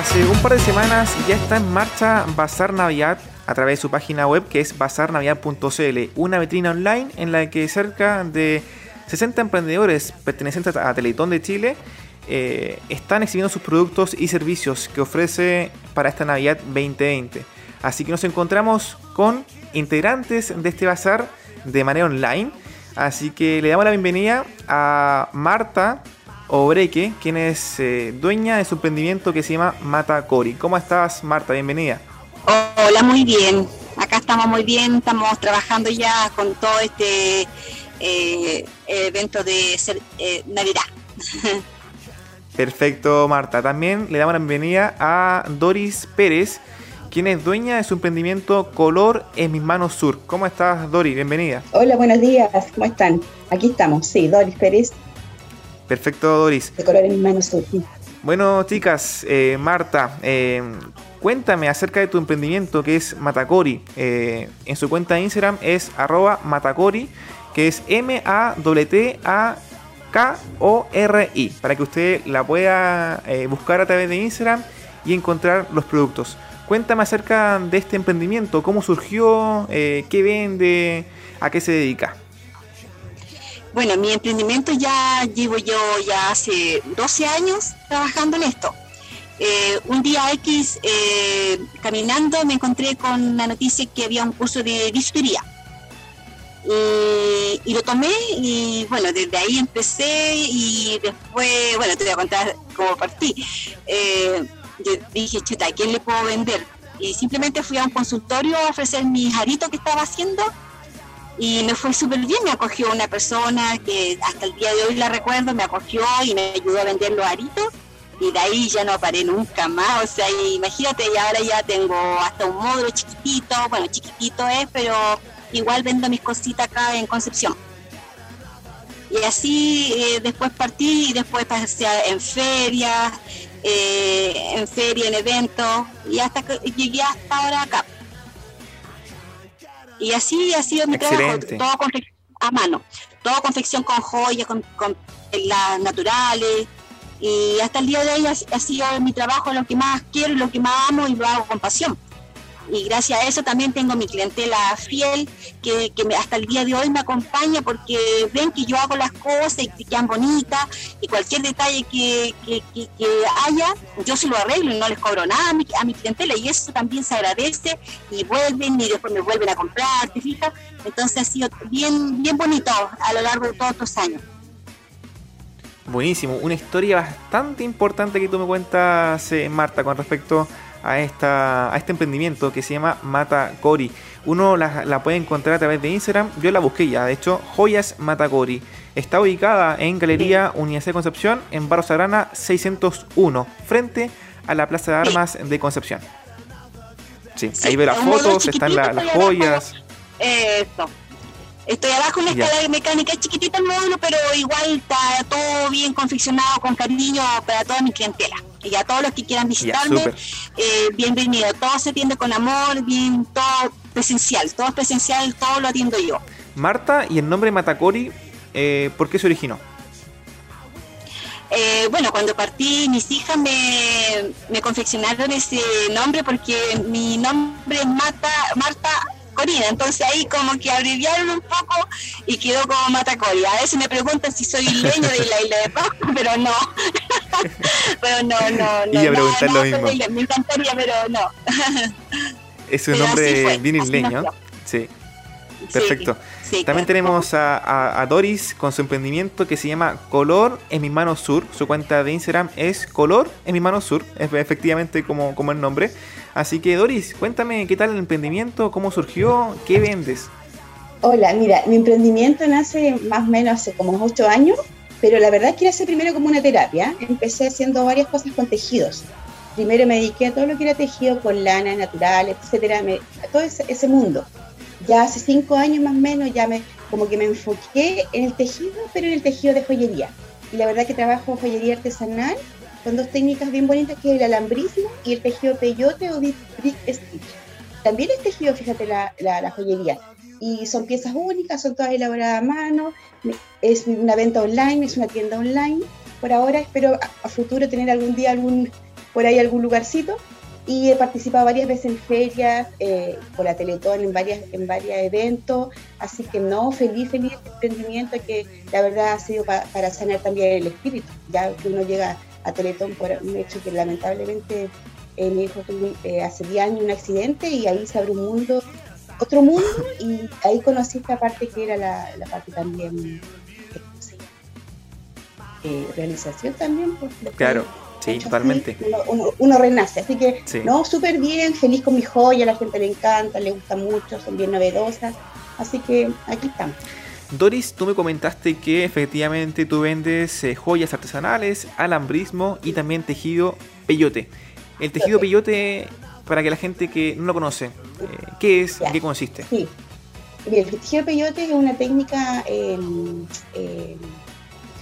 Hace un par de semanas ya está en marcha Bazar Navidad a través de su página web que es bazarnavidad.cl, una vitrina online en la que cerca de 60 emprendedores pertenecientes a Teletón de Chile eh, están exhibiendo sus productos y servicios que ofrece para esta Navidad 2020. Así que nos encontramos con integrantes de este bazar de manera online. Así que le damos la bienvenida a Marta Obreque, quien es eh, dueña de su emprendimiento que se llama Mata Cori. ¿Cómo estás, Marta? Bienvenida. Hola, muy bien. Acá estamos muy bien, estamos trabajando ya con todo este eh, evento de eh, Navidad. Perfecto, Marta. También le damos la bienvenida a Doris Pérez, quien es dueña de su emprendimiento Color en mis manos sur. ¿Cómo estás, Doris? Bienvenida. Hola, buenos días. ¿Cómo están? Aquí estamos, sí, Doris Pérez. Perfecto, Doris. En mis manos. Bueno, chicas, eh, Marta, eh, cuéntame acerca de tu emprendimiento que es Matacori. Eh, en su cuenta de Instagram es arroba Matacori, que es M-A-T-A-K-O-R-I, para que usted la pueda buscar a través de Instagram y encontrar los productos. Cuéntame acerca de este emprendimiento, cómo surgió, qué vende, a qué se dedica. Bueno, mi emprendimiento ya llevo yo ya hace 12 años trabajando en esto. Eh, un día X, eh, caminando, me encontré con la noticia que había un curso de bisutería. Y, lo tomé y bueno, desde ahí empecé y después, bueno, te voy a contar cómo partí. Eh, yo dije, chuta, ¿a quién le puedo vender? Y simplemente fui a un consultorio a ofrecer mi jarito que estaba haciendo y me fue súper bien, me acogió una persona que hasta el día de hoy la recuerdo, me acogió y me ayudó a vender los aritos y de ahí ya no paré nunca más, o sea, imagínate, y ahora ya tengo hasta un módulo chiquitito, bueno, chiquitito es, pero igual vendo mis cositas acá en Concepción. Y así eh, después partí y después pasé en ferias, eh, en feria, en eventos, y hasta que llegué hasta ahora acá. Y así ha sido mi trabajo, todo a mano, todo confección con joyas, con, con las naturales. Y hasta el día de hoy ha, ha sido mi trabajo lo que más quiero y lo que más amo y lo hago con pasión y gracias a eso también tengo mi clientela fiel que, hasta el día de hoy me acompaña porque ven que yo hago las cosas y que quedan bonitas y cualquier detalle que, haya, yo se lo arreglo y no les cobro nada a mi, a mi, clientela y eso también se agradece y vuelven y después me vuelven a comprar, ¿te fijas? Entonces ha sido bien, bien bonito a lo largo de todos estos años. Buenísimo, una historia bastante importante que tú me cuentas, eh, Marta, con respecto a, esta, a este emprendimiento que se llama Mata Cori. Uno la, puede encontrar a través de Instagram. Yo la busqué ya, de hecho, Joyas Mata Cori. Está ubicada en Galería Universidad de Concepción, en Barros Arana 601, frente a la Plaza de Armas de Concepción. Sí, ahí ve las fotos, están las joyas. Eso. Estoy abajo en la escala de mecánica, es chiquitita el módulo, pero igual está todo bien confeccionado con cariño para toda mi clientela. Y a todos los que quieran visitarme, eh, bienvenido. Todo se atiende con amor, bien, todo presencial, todo es presencial, todo lo atiendo yo. Marta, ¿y el nombre Matacori, eh, por qué se originó? Eh, bueno, cuando partí, mis hijas me, me confeccionaron ese nombre porque mi nombre es Mata, Marta entonces ahí como que abreviaron un poco y quedó como Matacori. A veces me preguntan si soy leño de la isla de Pascua, pero no. pero no, no, no. Y a preguntar lo mismo. me encantaría, pero no. es un nombre bien isleño. Sí. Perfecto. También tenemos a, Doris con su emprendimiento que se llama Color en mi mano sur. Su cuenta de Instagram es Color en mi mano sur, es efectivamente como, como el nombre. Así que Doris, cuéntame qué tal el emprendimiento, cómo surgió, qué vendes. Hola, mira, mi emprendimiento nace más o menos hace como 8 años, pero la verdad es que nace primero como una terapia. Empecé haciendo varias cosas con tejidos. Primero me dediqué a todo lo que era tejido con lana natural, etcétera, a todo ese mundo ya hace cinco años más o menos ya me como que me enfoqué en el tejido, pero en el tejido de joyería. Y la verdad que trabajo joyería artesanal con dos técnicas bien bonitas que es el alambrismo y el tejido peyote o brick stitch. También es tejido, fíjate, la, la, joyería. Y son piezas únicas, son todas elaboradas a mano. Es una venta online, es una tienda online. Por ahora espero a, futuro tener algún día algún por ahí algún lugarcito y he participado varias veces en ferias, eh, por la Teletón, en varias en varios eventos, así que no, feliz, feliz este emprendimiento que la verdad ha sido para sanar también el espíritu, ya que uno llega a Teletón por un hecho que lamentablemente eh, mi hijo tuvo eh, hace 10 años un accidente y ahí se abre un mundo, otro mundo, y ahí conocí esta parte que era la, parte también, eh, realización también. Pues, claro Sí, totalmente. Uno, renace, así que no, súper bien, feliz con mi joya, la gente le encanta, le gusta mucho, son bien novedosas, así que aquí estamos. Doris, tú me comentaste que efectivamente tú vendes eh, joyas artesanales, alambrismo y también tejido peyote. El tejido peyote, para que la gente que no lo conoce, eh, ¿qué es? ¿En qué consiste? Sí. el tejido peyote es una técnica em, em,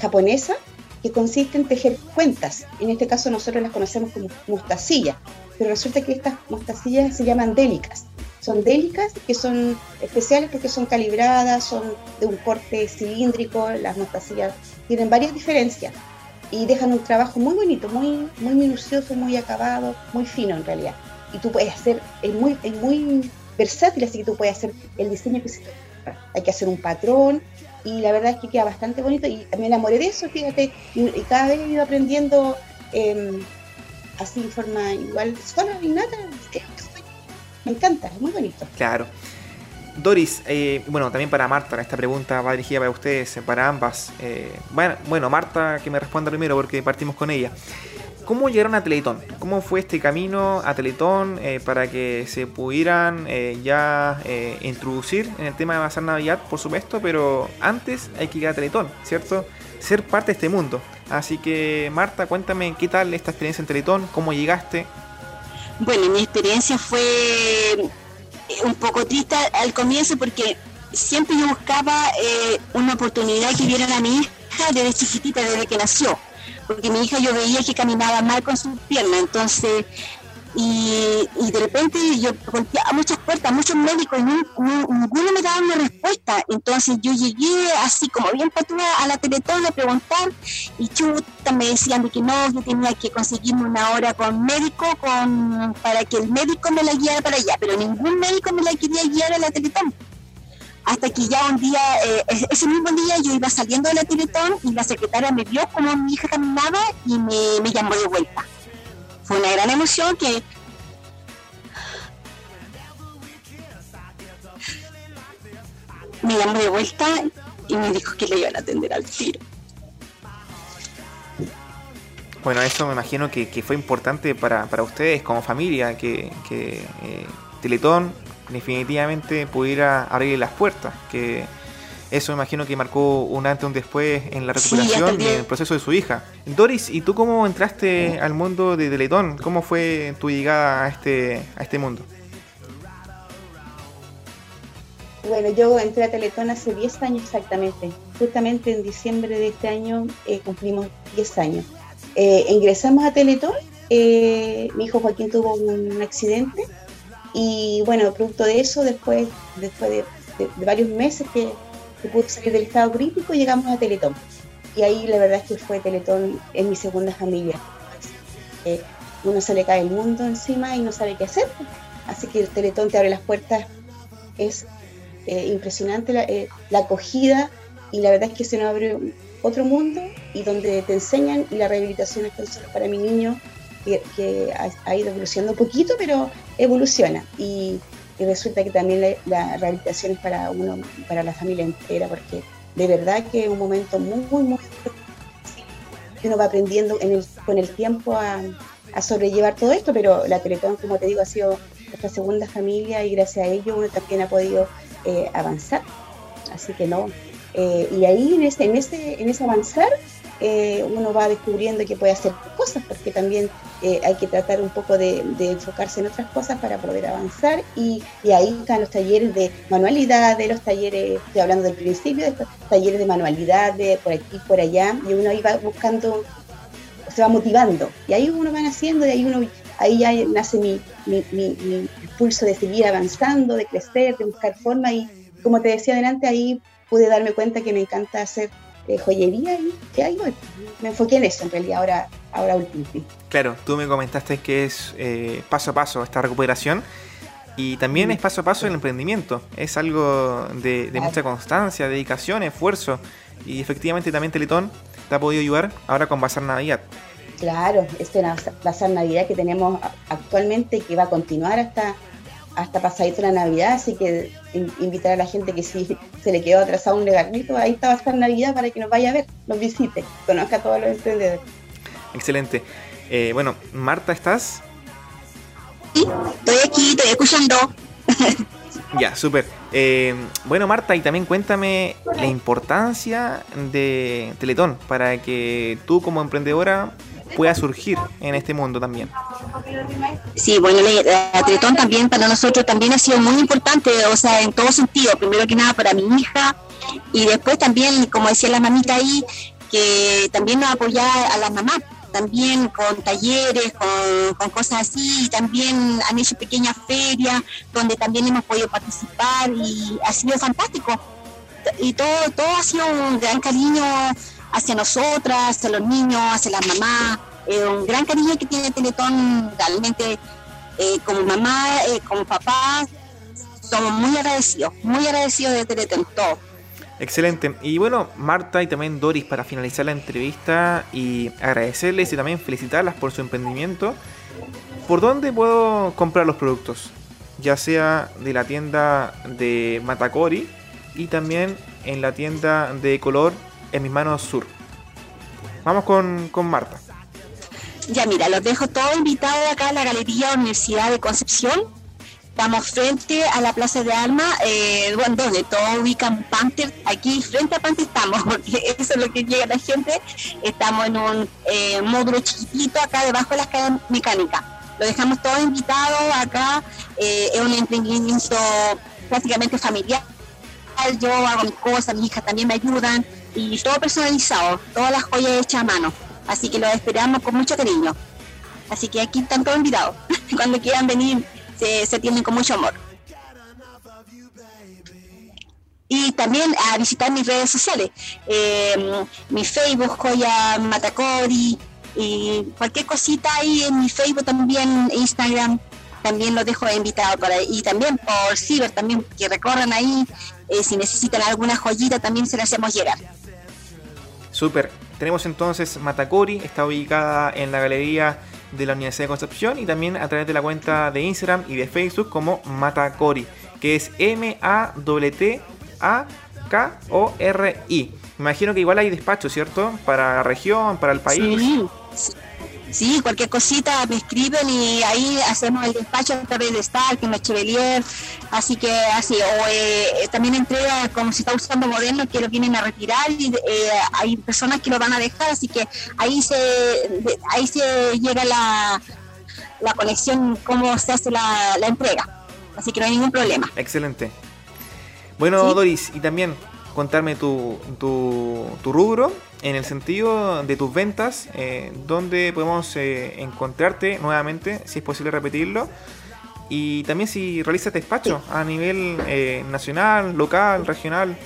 japonesa que consiste en tejer cuentas. En este caso nosotros las conocemos como mostacillas, pero resulta que estas mostacillas se llaman délicas. Son délicas que son especiales porque son calibradas, son de un corte cilíndrico, las mostacillas tienen varias diferencias y dejan un trabajo muy bonito, muy, muy minucioso, muy acabado, muy fino en realidad. Y tú puedes hacer, es muy, es muy versátil, así que tú puedes hacer el diseño que se Hay que hacer un patrón, y la verdad es que queda bastante bonito y me enamoré de eso, fíjate, y, cada vez he ido aprendiendo eh, así en forma igual, sola y nada, me encanta, es muy bonito. Claro. Doris, eh, bueno, también para Marta, esta pregunta va dirigida para ustedes, para ambas. Eh, bueno, bueno, Marta, que me responda primero porque partimos con ella. ¿Cómo llegaron a Teletón? ¿Cómo fue este camino a Teletón eh, para que se pudieran eh, ya eh, introducir en el tema de Bazar Navidad, por supuesto, pero antes hay que llegar a Teletón, ¿cierto? Ser parte de este mundo. Así que, Marta, cuéntame qué tal esta experiencia en Teletón, cómo llegaste. Bueno, mi experiencia fue un poco triste al comienzo porque siempre yo buscaba una oportunidad que vieran a mi hija desde chiquitita, desde que nació porque mi hija yo veía que caminaba mal con sus piernas, entonces, y, de repente yo golpeaba muchas puertas, muchos médicos, y ninguno me daba una respuesta, entonces yo llegué así como bien patuda a la Teletón a preguntar, y chuta, me decían de que no, yo tenía que conseguirme una hora con médico con, para que el médico me la guiara para allá, pero ningún médico me la quería guiar a la Teletón hasta que ya un día, eh, ese mismo día yo iba saliendo de la Teletón y la secretaria me vio como mi hija caminaba y me, llamó de vuelta. Fue una gran emoción que me llamó de vuelta y me dijo que le iban a atender al tiro. Bueno, eso me imagino que, fue importante para, ustedes como familia, que, eh, Teletón definitivamente pudiera abrir las puertas, que eso me imagino que marcó un antes y un después en la recuperación y en el proceso de su hija. Doris, ¿y tú cómo entraste al mundo de Teletón? ¿Cómo fue tu llegada a este, a este mundo? Bueno, yo entré a Teletón hace 10 años exactamente. Justamente en diciembre de este año eh, cumplimos 10 años. Eh, ingresamos a Teletón, eh, mi hijo Joaquín tuvo un accidente y bueno, producto de eso, después, después de, varios meses que, que, pude salir del estado crítico, llegamos a Teletón. Y ahí la verdad es que fue Teletón en mi segunda familia. Eh, uno se le cae el mundo encima y no sabe qué hacer. Así que el Teletón te abre las puertas. Es eh, impresionante la, eh, la, acogida y la verdad es que se nos abre otro mundo y donde te enseñan y la rehabilitación es para mi niño que, ha, ido evolucionando un poquito, pero evoluciona. Y, resulta que también la, rehabilitación es para uno, para la familia entera, porque de verdad que es un momento muy, muy, muy que uno va aprendiendo con el tiempo a, sobrellevar todo esto, pero la Teletón, como te digo, ha sido nuestra segunda familia y gracias a ello uno también ha podido eh, avanzar. Así que no. Eh, y ahí en ese, en ese, en ese avanzar eh, uno va descubriendo que puede hacer cosas, porque también eh, hay que tratar un poco de, enfocarse en otras cosas para poder avanzar. Y, ahí están los talleres de manualidad, de los talleres, estoy hablando del principio, de estos talleres de manualidad, de por aquí, por allá, y uno iba buscando, se va motivando, y ahí uno va haciendo, y ahí uno ahí ya nace mi, mi, mi, impulso de seguir avanzando, de crecer, de buscar forma. Y como te decía adelante, ahí pude darme cuenta que me encanta hacer joyería y que ahí me enfoqué en eso en realidad ahora, ahora último. Claro, tú me comentaste que es eh, paso a paso esta recuperación y también es paso a paso el emprendimiento. Es algo de, mucha constancia, dedicación, esfuerzo. Y efectivamente también Teletón te ha podido ayudar ahora con Bazar Navidad. Claro, este Bazar Navidad que tenemos actualmente que va a continuar hasta, hasta pasadito la Navidad. Así que invitar a la gente que si se le quedó atrasado un legarrito, ahí está Bazar Navidad para que nos vaya a ver, nos visite, conozca a todos los emprendedores. Excelente. Eh, bueno, Marta, ¿estás? estoy aquí, estoy escuchando. Ya, súper. Eh, bueno, Marta, y también cuéntame la importancia de Teletón para que tú como emprendedora puedas surgir en este mundo también. Sí, bueno, la, Teletón también para nosotros también ha sido muy importante, o sea, en todo sentido. Primero que nada para mi hija y después también, como decía la mamita ahí, que también nos apoya a las mamás también con talleres, con, cosas así, y también han hecho pequeñas ferias donde también hemos podido participar y ha sido fantástico. Y todo, todo ha sido un gran cariño hacia nosotras, hacia los niños, hacia las mamás, un gran cariño que tiene Teletón realmente eh, como mamá, eh, como papá, somos muy agradecidos, muy agradecidos de Teletón, todo. Excelente. Y bueno, Marta y también Doris, para finalizar la entrevista y agradecerles y también felicitarlas por su emprendimiento. ¿Por dónde puedo comprar los productos? Ya sea de la tienda de Matacori y también en la tienda de color en mis manos sur. Vamos con, con Marta. Ya mira, los dejo todos invitados acá a la Galería Universidad de Concepción Estamos frente a la Plaza de Armas, eh, donde todos ubican Panther. Aquí frente a Panther estamos, porque eso es lo que llega la gente. Estamos en un eh, módulo chiquitito acá debajo de la escala mecánica. Lo dejamos todos invitados acá. Eh, es un emprendimiento prácticamente familiar. Yo hago mis cosas, mis hijas también me ayudan y todo personalizado, todas las joyas hechas a mano. Así que los esperamos con mucho cariño. Así que aquí están todos invitados. Cuando quieran venir se, tienen con mucho amor. Y también a visitar mis redes sociales, eh, mi Facebook, Joya Matacori, y cualquier cosita ahí en mi Facebook también, Instagram, también los dejo invitados para y también por Ciber también que recorran ahí eh, si necesitan alguna joyita también se la hacemos llegar Súper, tenemos entonces Matacori, está ubicada en la galería de la Universidad de Concepción y también a través de la cuenta de Instagram y de Facebook como Matacori, que es M-A-T-A-K-O-R-I. Imagino que igual hay despacho, ¿cierto? Para la región, para el país. Sí, Sí, cualquier cosita me escriben y ahí hacemos el despacho a través de Stark, en Chevelier, así que así, o eh, también entrega como si está usando moderno que lo vienen a retirar y eh, hay personas que lo van a dejar, así que ahí se ahí se llega la, la conexión, cómo se hace la, entrega, así que no hay ningún problema. Excelente. Bueno, Doris, y también contarme tu, tu, tu rubro en el sentido de tus ventas, eh, donde podemos eh, encontrarte nuevamente, si es posible repetirlo, y también si realizas despacho a nivel eh, nacional, local, regional.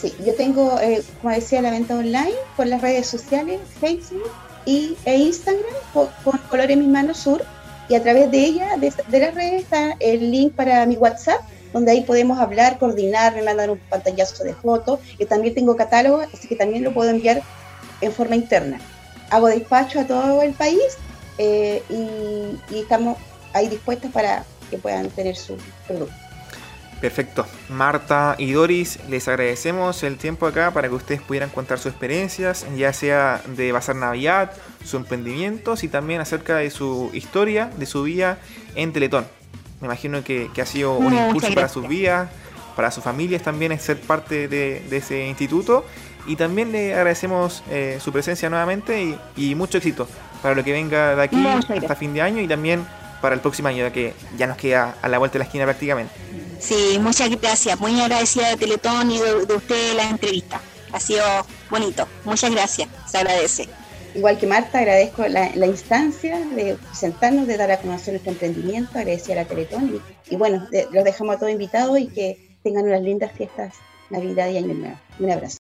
Sí, yo tengo, como decía, la venta online por las redes sociales, Facebook y, e Instagram, con, Colores mis manos sur, y a través de ella, de, de las redes, está el link para mi WhatsApp, donde ahí podemos hablar, coordinar, me mandan un pantallazo de fotos, y también tengo catálogo, así que también lo puedo enviar en forma interna. Hago despacho a todo el país eh, y, estamos ahí dispuestos para que puedan tener su producto. Perfecto. Marta y Doris, les agradecemos el tiempo acá para que ustedes pudieran contar sus experiencias, ya sea de Bazar Navidad, sus emprendimientos y también acerca de su historia, de su vida en Teletón. Me imagino que, ha sido un impulso para sus vidas, para sus familias también es ser parte de, ese instituto. Y también le agradecemos eh, su presencia nuevamente y, mucho éxito para lo que venga de aquí hasta fin de año y también para el próximo año, ya que ya nos queda a la vuelta de la esquina prácticamente. Sí, muchas gracias. Muy agradecida de Teletón y de, de usted la entrevista. Ha sido bonito. Muchas gracias. Se agradece. Igual que Marta, agradezco la, instancia de presentarnos, de dar a conocer nuestro emprendimiento, agradecer a la Teletón y, bueno, los dejamos a todos invitados y que tengan unas lindas fiestas Navidad y Año Nuevo. Un abrazo.